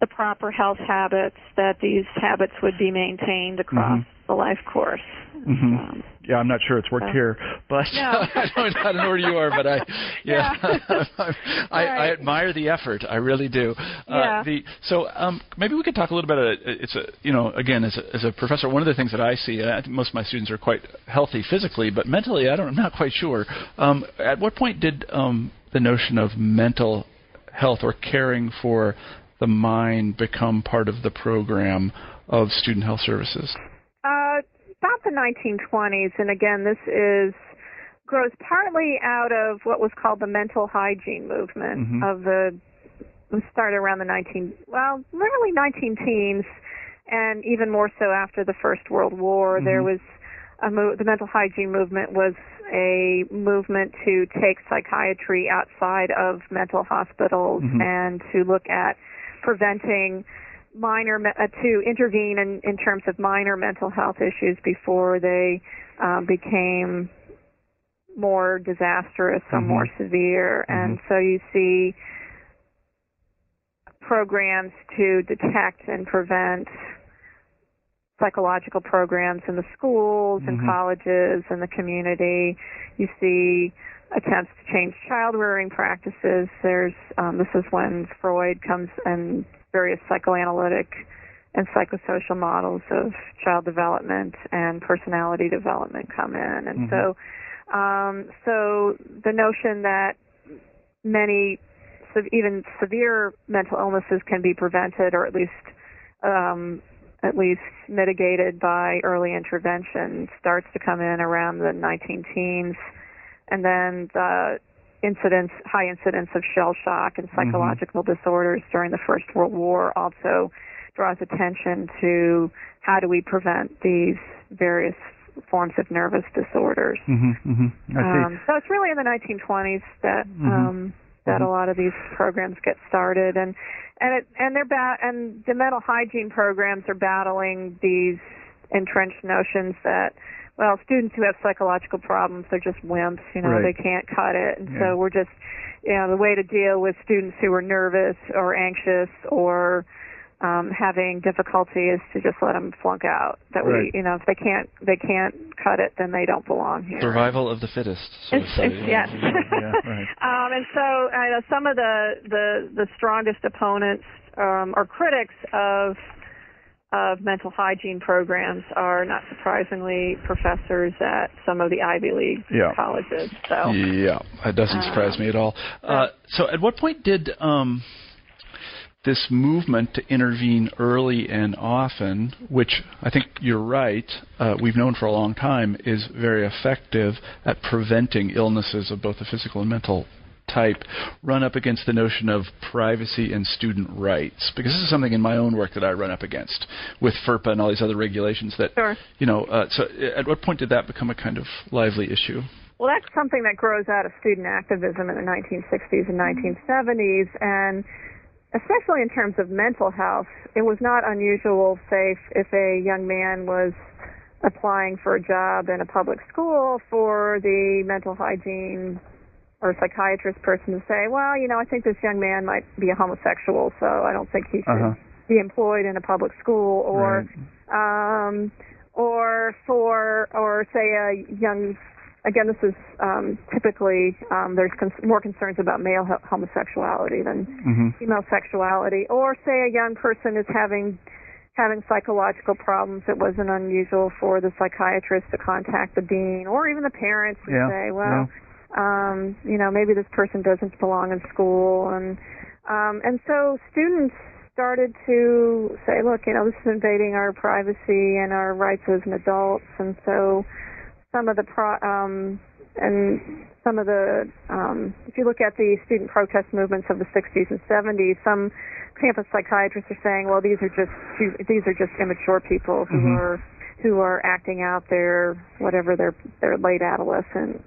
the proper health habits, that these habits would be maintained across Mhm. The life course. Mhm. Um, Yeah, I'm not sure it's worked So- here, but No. I, don't, I don't know where you are, but I, yeah, Yeah. I, I Right. admire the effort. I really do. Uh, Yeah. the so um, maybe we could talk a little bit. About, it's a you know again as a, as a professor, one of the things that I see. I think most of my students are quite healthy physically, but mentally, I don't. I'm not quite sure. Um, at what point did um, the notion of mental health or caring for the mind become part of the program of student health services? About the 1920s, and again, this is grows partly out of what was called the mental hygiene movement Mhm. of the started around the 19 well, literally 19 teens, and even more so after the First World War. There Mhm. was a mo- the mental hygiene movement was a movement to take psychiatry outside of mental hospitals Mhm. and to look at preventing minor uh, to intervene in, in terms of minor mental health issues before they um, became more disastrous or Mhm. more severe. And so you see programs to detect and prevent psychological programs in the schools and Mhm. colleges and the community. You see attempts to change child rearing practices. There's um, this is when Freud comes and various psychoanalytic and psychosocial models of child development and personality development come in, and Mhm. so um, so the notion that many even severe mental illnesses can be prevented or at least um, at least mitigated by early intervention starts to come in around the 19 teens and then the incidence high incidence of shell shock and psychological disorders during the first world war also draws attention to how do we prevent these various forms of nervous disorders Mm-hmm, mm-hmm. Um, so it's really in the 1920s that Mhm. um, that a Mhm. lot of these programs get started, and and it and they're ba- and the mental hygiene programs are battling these entrenched notions that well, students who have psychological problems, they're just wimps, you know, Right. they can't cut it, and Yeah. so we're just you know the way to deal with students who are nervous or anxious or um, having difficulty is to just let them flunk out. That Right. we, you know, if they can't they can't cut it, then they don't belong here. Survival of the fittest. So to It's, say. it's, yes. yeah, right. um, and so I know some of the, the, the strongest opponents um, or critics of of mental hygiene programs are not surprisingly professors at some of the Ivy League Yeah. colleges. So Yeah, that doesn't surprise Um, me at all. Uh, so, at what point did um, this movement to intervene early and often, which I think you're right, uh, we've known for a long time, is very effective at preventing illnesses of both the physical and mental type, run up against the notion of privacy and student rights? Because this is something in my own work that I run up against with FERPA and all these other regulations. That Sure. you know, uh, so at what point did that become a kind of lively issue? Well, that's something that grows out of student activism in the 1960s and 1970s, and especially in terms of mental health, it was not unusual, say, if- if a young man was applying for a job in a public school for the mental hygiene or a psychiatrist person to say, well, you know, I think this young man might be a homosexual, so I don't think he should Uh-huh. be employed in a public school, or um, or for or say a young. Again, this is um, typically um, there's con- more concerns about male ho- homosexuality than hmm female sexuality, or say a young person is having having psychological problems. It wasn't unusual for the psychiatrist to contact the dean or even the parents and Yeah, say, well, um, you know, maybe this person doesn't belong in school, and um, and so students started to say, look, you know, this is invading our privacy and our rights as an adults, and so some of the pro um, and some of the um, if you look at the student protest movements of the 60s and 70s, some campus psychiatrists are saying, well, these are just these are just immature people who Mhm. are who are acting out their whatever their their late adolescent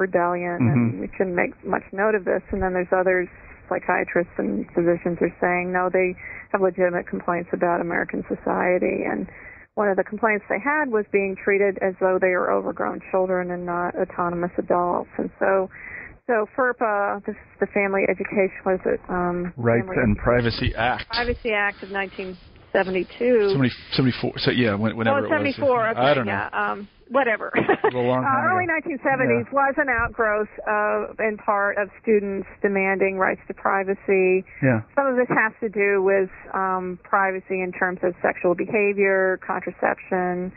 rebellion, and Mhm. we shouldn't make much note of this. And then there's others, psychiatrists and physicians, are saying no, they have legitimate complaints about American society, and one of the complaints they had was being treated as though they were overgrown children and not autonomous adults. And so, so FERPA, this is the Family Education, was it? Um, Rights Family and Privacy Act. Privacy Act of 1972. Somebody, somebody, so yeah, when- whenever well, it was. 74. Okay, I don't know. yeah. Um, whatever. a long time uh, early ago. 1970s was an outgrowth of, in part, of students demanding rights to privacy. Yeah. Some of this has to do with um, privacy in terms of sexual behavior, contraception,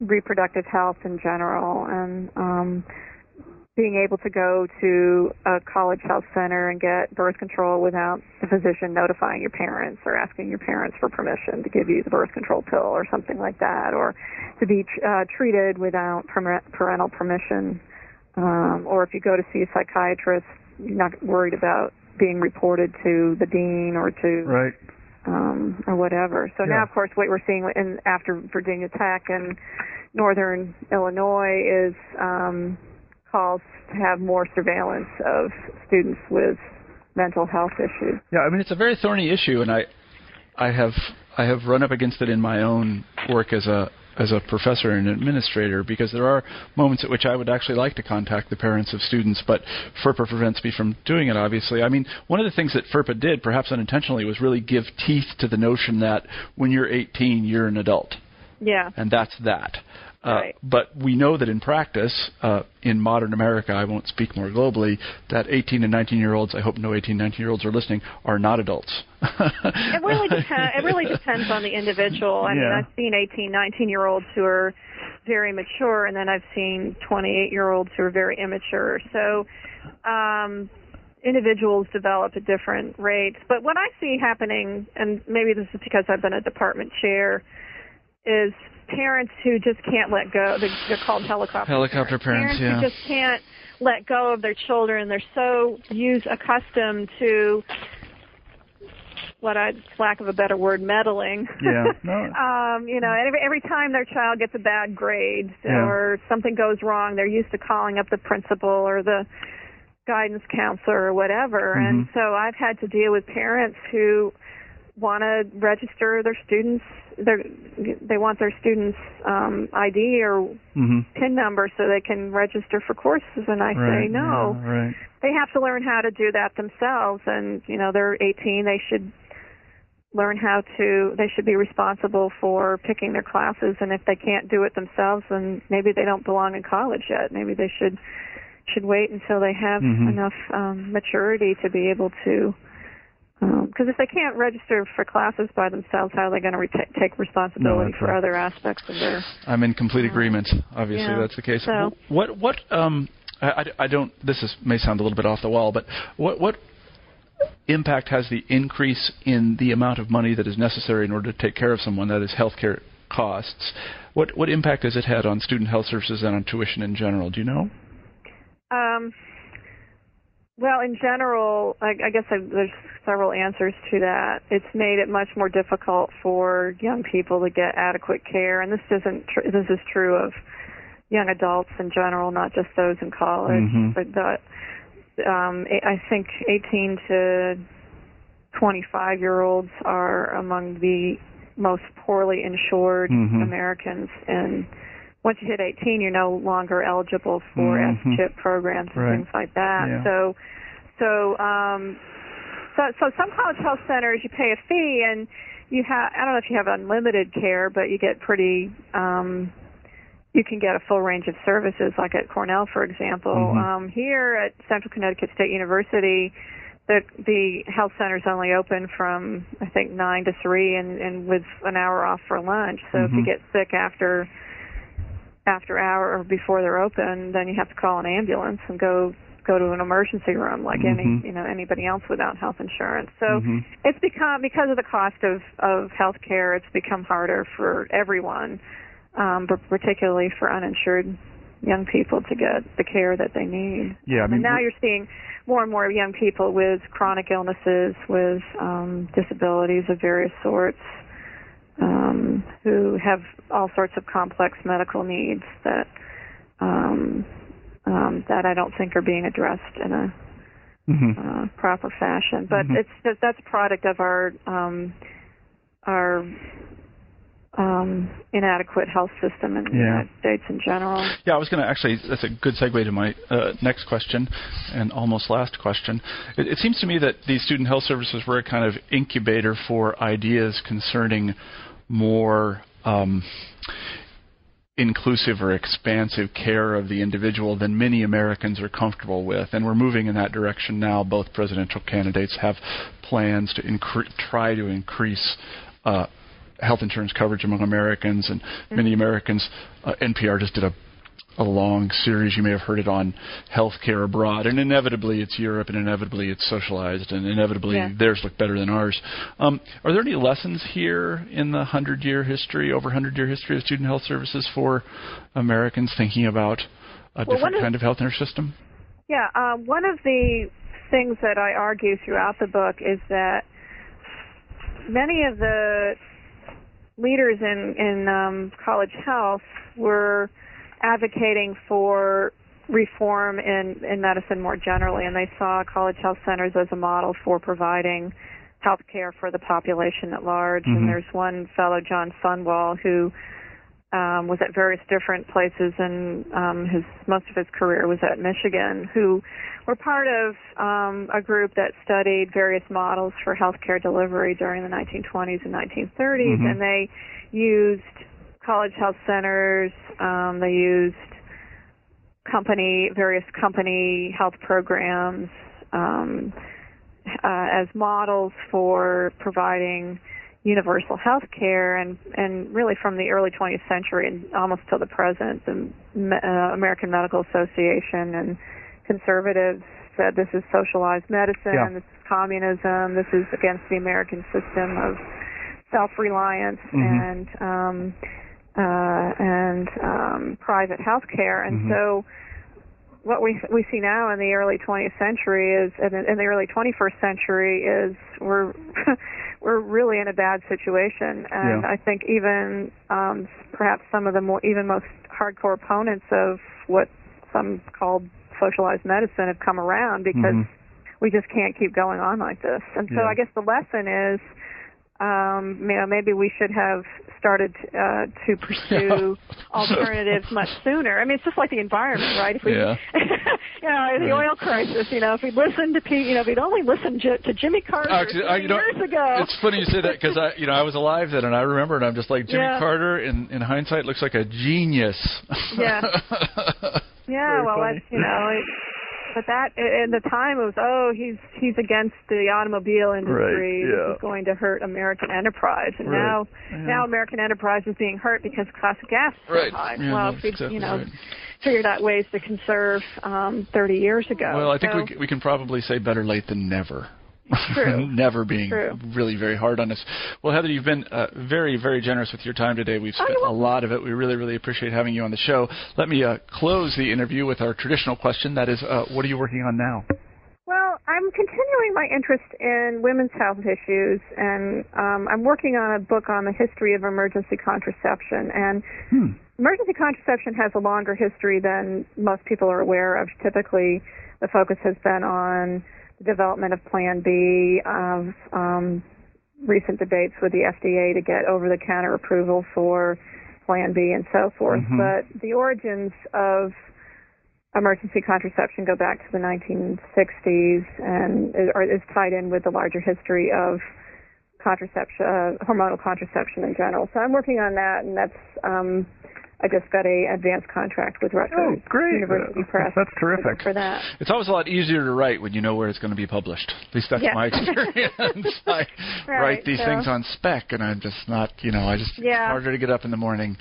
reproductive health in general, and um, being able to go to a college health center and get birth control without the physician notifying your parents or asking your parents for permission to give you the birth control pill or something like that, or to be uh, treated without parental parental permission, um, or if you go to see a psychiatrist, you're not worried about being reported to the dean or to Right. um, or whatever. So Yeah. now, of course, what we're seeing in after Virginia Tech and Northern Illinois is um, calls to have more surveillance of students with mental health issues. Yeah, I mean it's a very thorny issue, and I, I have I have run up against it in my own work as a as a professor and administrator because there are moments at which I would actually like to contact the parents of students, but FERPA prevents me from doing it. Obviously, I mean one of the things that FERPA did, perhaps unintentionally, was really give teeth to the notion that when you're 18, you're an adult, Yeah. and that's that. Uh, Right. But we know that in practice, uh, in modern America, I won't speak more globally, that 18 and 19 year olds, I hope no 18, 19 year olds are listening, are not adults. It really depends. It really depends on the individual. I mean, I've seen 18, 19 year olds who are very mature, and then I've seen 28 year olds who are very immature. So, um, individuals develop at different rates. But what I see happening, and maybe this is because I've been a department chair, is parents who just can't let go. They're, they're called helicopter Helicopter parents, yeah. who just can't let go of their children. They're so used accustomed to what I, lack of a better word, meddling. Yeah. No. um, you know, every every time their child gets a bad grade Yeah. or something goes wrong, they're used to calling up the principal or the guidance counselor or whatever. And Mhm. so I've had to deal with parents who want to register their students their they want their students um ID or hmm pin number so they can register for courses and I right. say no yeah, right. they have to learn how to do that themselves and you know they're 18 they should learn how to they should be responsible for picking their classes and if they can't do it themselves then maybe they don't belong in college yet maybe they should should wait until they have Mhm. enough um maturity to be able to because if they can't register for classes by themselves, how are they going to re- take responsibility that's for right. other aspects of their? I'm in complete agreement. Obviously, Yeah. that's the case. So- What what um I, I, I don't. This is may sound a little bit off the wall, but what what impact has the increase in the amount of money that is necessary in order to take care of someone that is healthcare costs? What what impact has it had on student health services and on tuition in general? Do you know? Um, well, in general, I, I guess I, there's several answers to that. It's made it much more difficult for young people to get adequate care, and this isn't tr- this is true of young adults in general, not just those in college. Mhm. But the, um, I think 18 to 25 year olds are among the most poorly insured Mhm. Americans in once you hit 18, you're no longer eligible for Mhm. S-chip programs and Right. things like that. Yeah. So, so, um, so, so some college health centers you pay a fee and you have I don't know if you have unlimited care, but you get pretty um, you can get a full range of services, like at Cornell, for example. Mhm. Um, here at Central Connecticut State University, the the health center's only open from I think nine to three, and and with an hour off for lunch. So if you Mhm. get sick after after hour or before they're open, then you have to call an ambulance and go go to an emergency room like Mhm. any you know anybody else without health insurance. So Mhm. it's become because of the cost of of health care it's become harder for everyone um but particularly for uninsured young people to get the care that they need Yeah, I mean, and now you're seeing more and more young people with chronic illnesses with um disabilities of various sorts um who have all sorts of complex medical needs that um um that I don't think are being addressed in a Mhm. uh, proper fashion. But Mhm. it's that's a product of our um, our um, inadequate health system in the Yeah. United States in general. Yeah, I was going to actually. That's a good segue to my uh, next question, and almost last question. It, it seems to me that these student health services were a kind of incubator for ideas concerning more um, inclusive or expansive care of the individual than many Americans are comfortable with, and we're moving in that direction now. Both presidential candidates have plans to incre- try to increase. Uh, health insurance coverage among Americans, and many Americans. Uh, NPR just did a a long series. You may have heard it on healthcare abroad, and inevitably it's Europe, and inevitably it's socialized, and inevitably Yeah. theirs look better than ours. Um, are there any lessons here in the hundred-year history, over hundred-year history of student health services for Americans thinking about a Well, different of- kind of health care system? Yeah, uh, one of the things that I argue throughout the book is that many of the leaders in in um, college health were advocating for reform in in medicine more generally, and they saw college health centers as a model for providing health care for the population at large. Mhm. And there's one fellow, John Sundwall, who um, was at various different places, and um, his most of his career was at Michigan, who were part of um, a group that studied various models for healthcare delivery during the 1920s and 1930s, Mhm. and they used college health centers. Um, they used company, various company health programs um, uh, as models for providing universal health care and and really from the early 20th century and almost till the present the uh, American Medical Association and conservatives said this is socialized medicine Yeah. this is communism this is against the American system of self-reliance Mhm. and um uh and um private health care and Mhm. so what we we see now in the early 20th century is in, in the early 21st century is we're we're really in a bad situation and Yeah. I think even um perhaps some of the more even most hardcore opponents of what some called socialized medicine have come around because Mhm. we just can't keep going on like this. And so Yeah. I guess the lesson is, um, you know, maybe we should have started uh, to pursue alternatives much sooner. I mean, it's just like the environment, right? If we, Yeah. you know, the Right. oil crisis. You know, if we'd listened to Pete, you know, if we'd only listened to, to Jimmy Carter Actually, I, you know, years ago. it's funny you say that because I, you know, I was alive then, and I remember, and I'm just like Jimmy Yeah. Carter. In in hindsight, looks like a genius. Yeah. Yeah, Very well, funny. that's you know, it, but that in the time it was oh he's he's against the automobile industry. Right, This yeah. is going to hurt American enterprise, and Right, now yeah. now American enterprise is being hurt because cost of gas is Right, high. yeah, well, that's we exactly you know right. figured out ways to conserve um 30 years ago. Well, I think so, we, we can probably say better late than never. Never being True. really very hard on us. Well, Heather, you've been uh, very, very generous with your time today. We've Oh, spent a lot of it. We really, really appreciate having you on the show. Let me uh, close the interview with our traditional question. That is, uh, what are you working on now? Well, I'm continuing my interest in women's health issues, and um, I'm working on a book on the history of emergency contraception. And Hmm. emergency contraception has a longer history than most people are aware of. Typically, the focus has been on development of Plan B, of um, recent debates with the FDA to get over-the-counter approval for Plan B and so forth. Mhm. But the origins of emergency contraception go back to the 1960s and is, or is tied in with the larger history of contraception, uh, hormonal contraception in general. So I'm working on that, and that's um, I just got a advanced contract with Rutgers Oh, great. University Press. That's terrific. for that. It's always a lot easier to write when you know where it's going to be published. At least that's Yeah. my experience. I Right, write these so- things on spec, and I'm just not, you know, I just Yeah. it's harder to get up in the morning.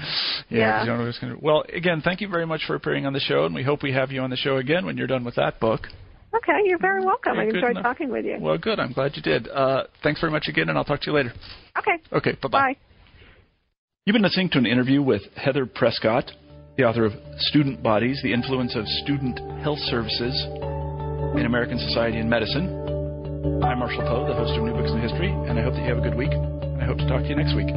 Yeah. Yeah. 'cause you don't know what's going to. Well, again, thank you very much for appearing on the show, and we hope we have you on the show again when you're done with that book. Okay, you're very welcome. Yeah, I enjoyed enough. talking with you. Well, good. I'm glad you did. Uh, thanks very much again, and I'll talk to you later. Okay, Okay. Bye-bye. bye. You've been listening to an interview with Heather Prescott, the author of Student Bodies The Influence of Student Health Services in American Society and Medicine. I'm Marshall Poe, the host of New Books in History, and I hope that you have a good week, and I hope to talk to you next week.